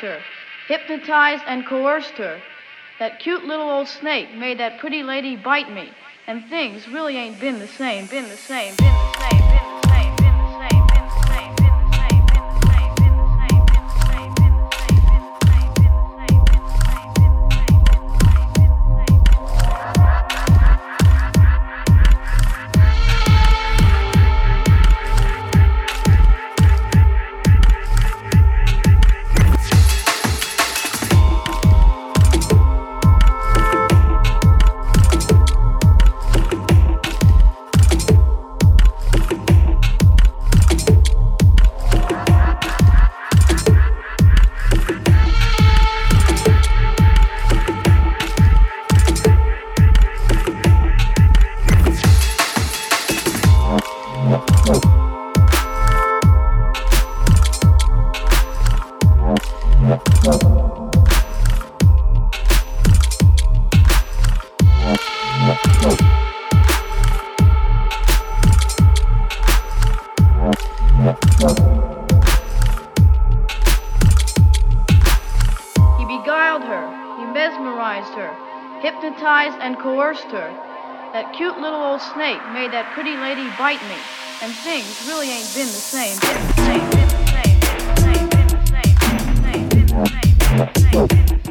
her, hypnotized and coerced her. That cute little old snake made that pretty lady bite me, and things really ain't been the same, been the same, been the same, her. That cute little old snake made that pretty lady bite me, and things really ain't been the same. Been the same. Been the same. Been the same. Been the same. Been the same. Been the same. Been the same.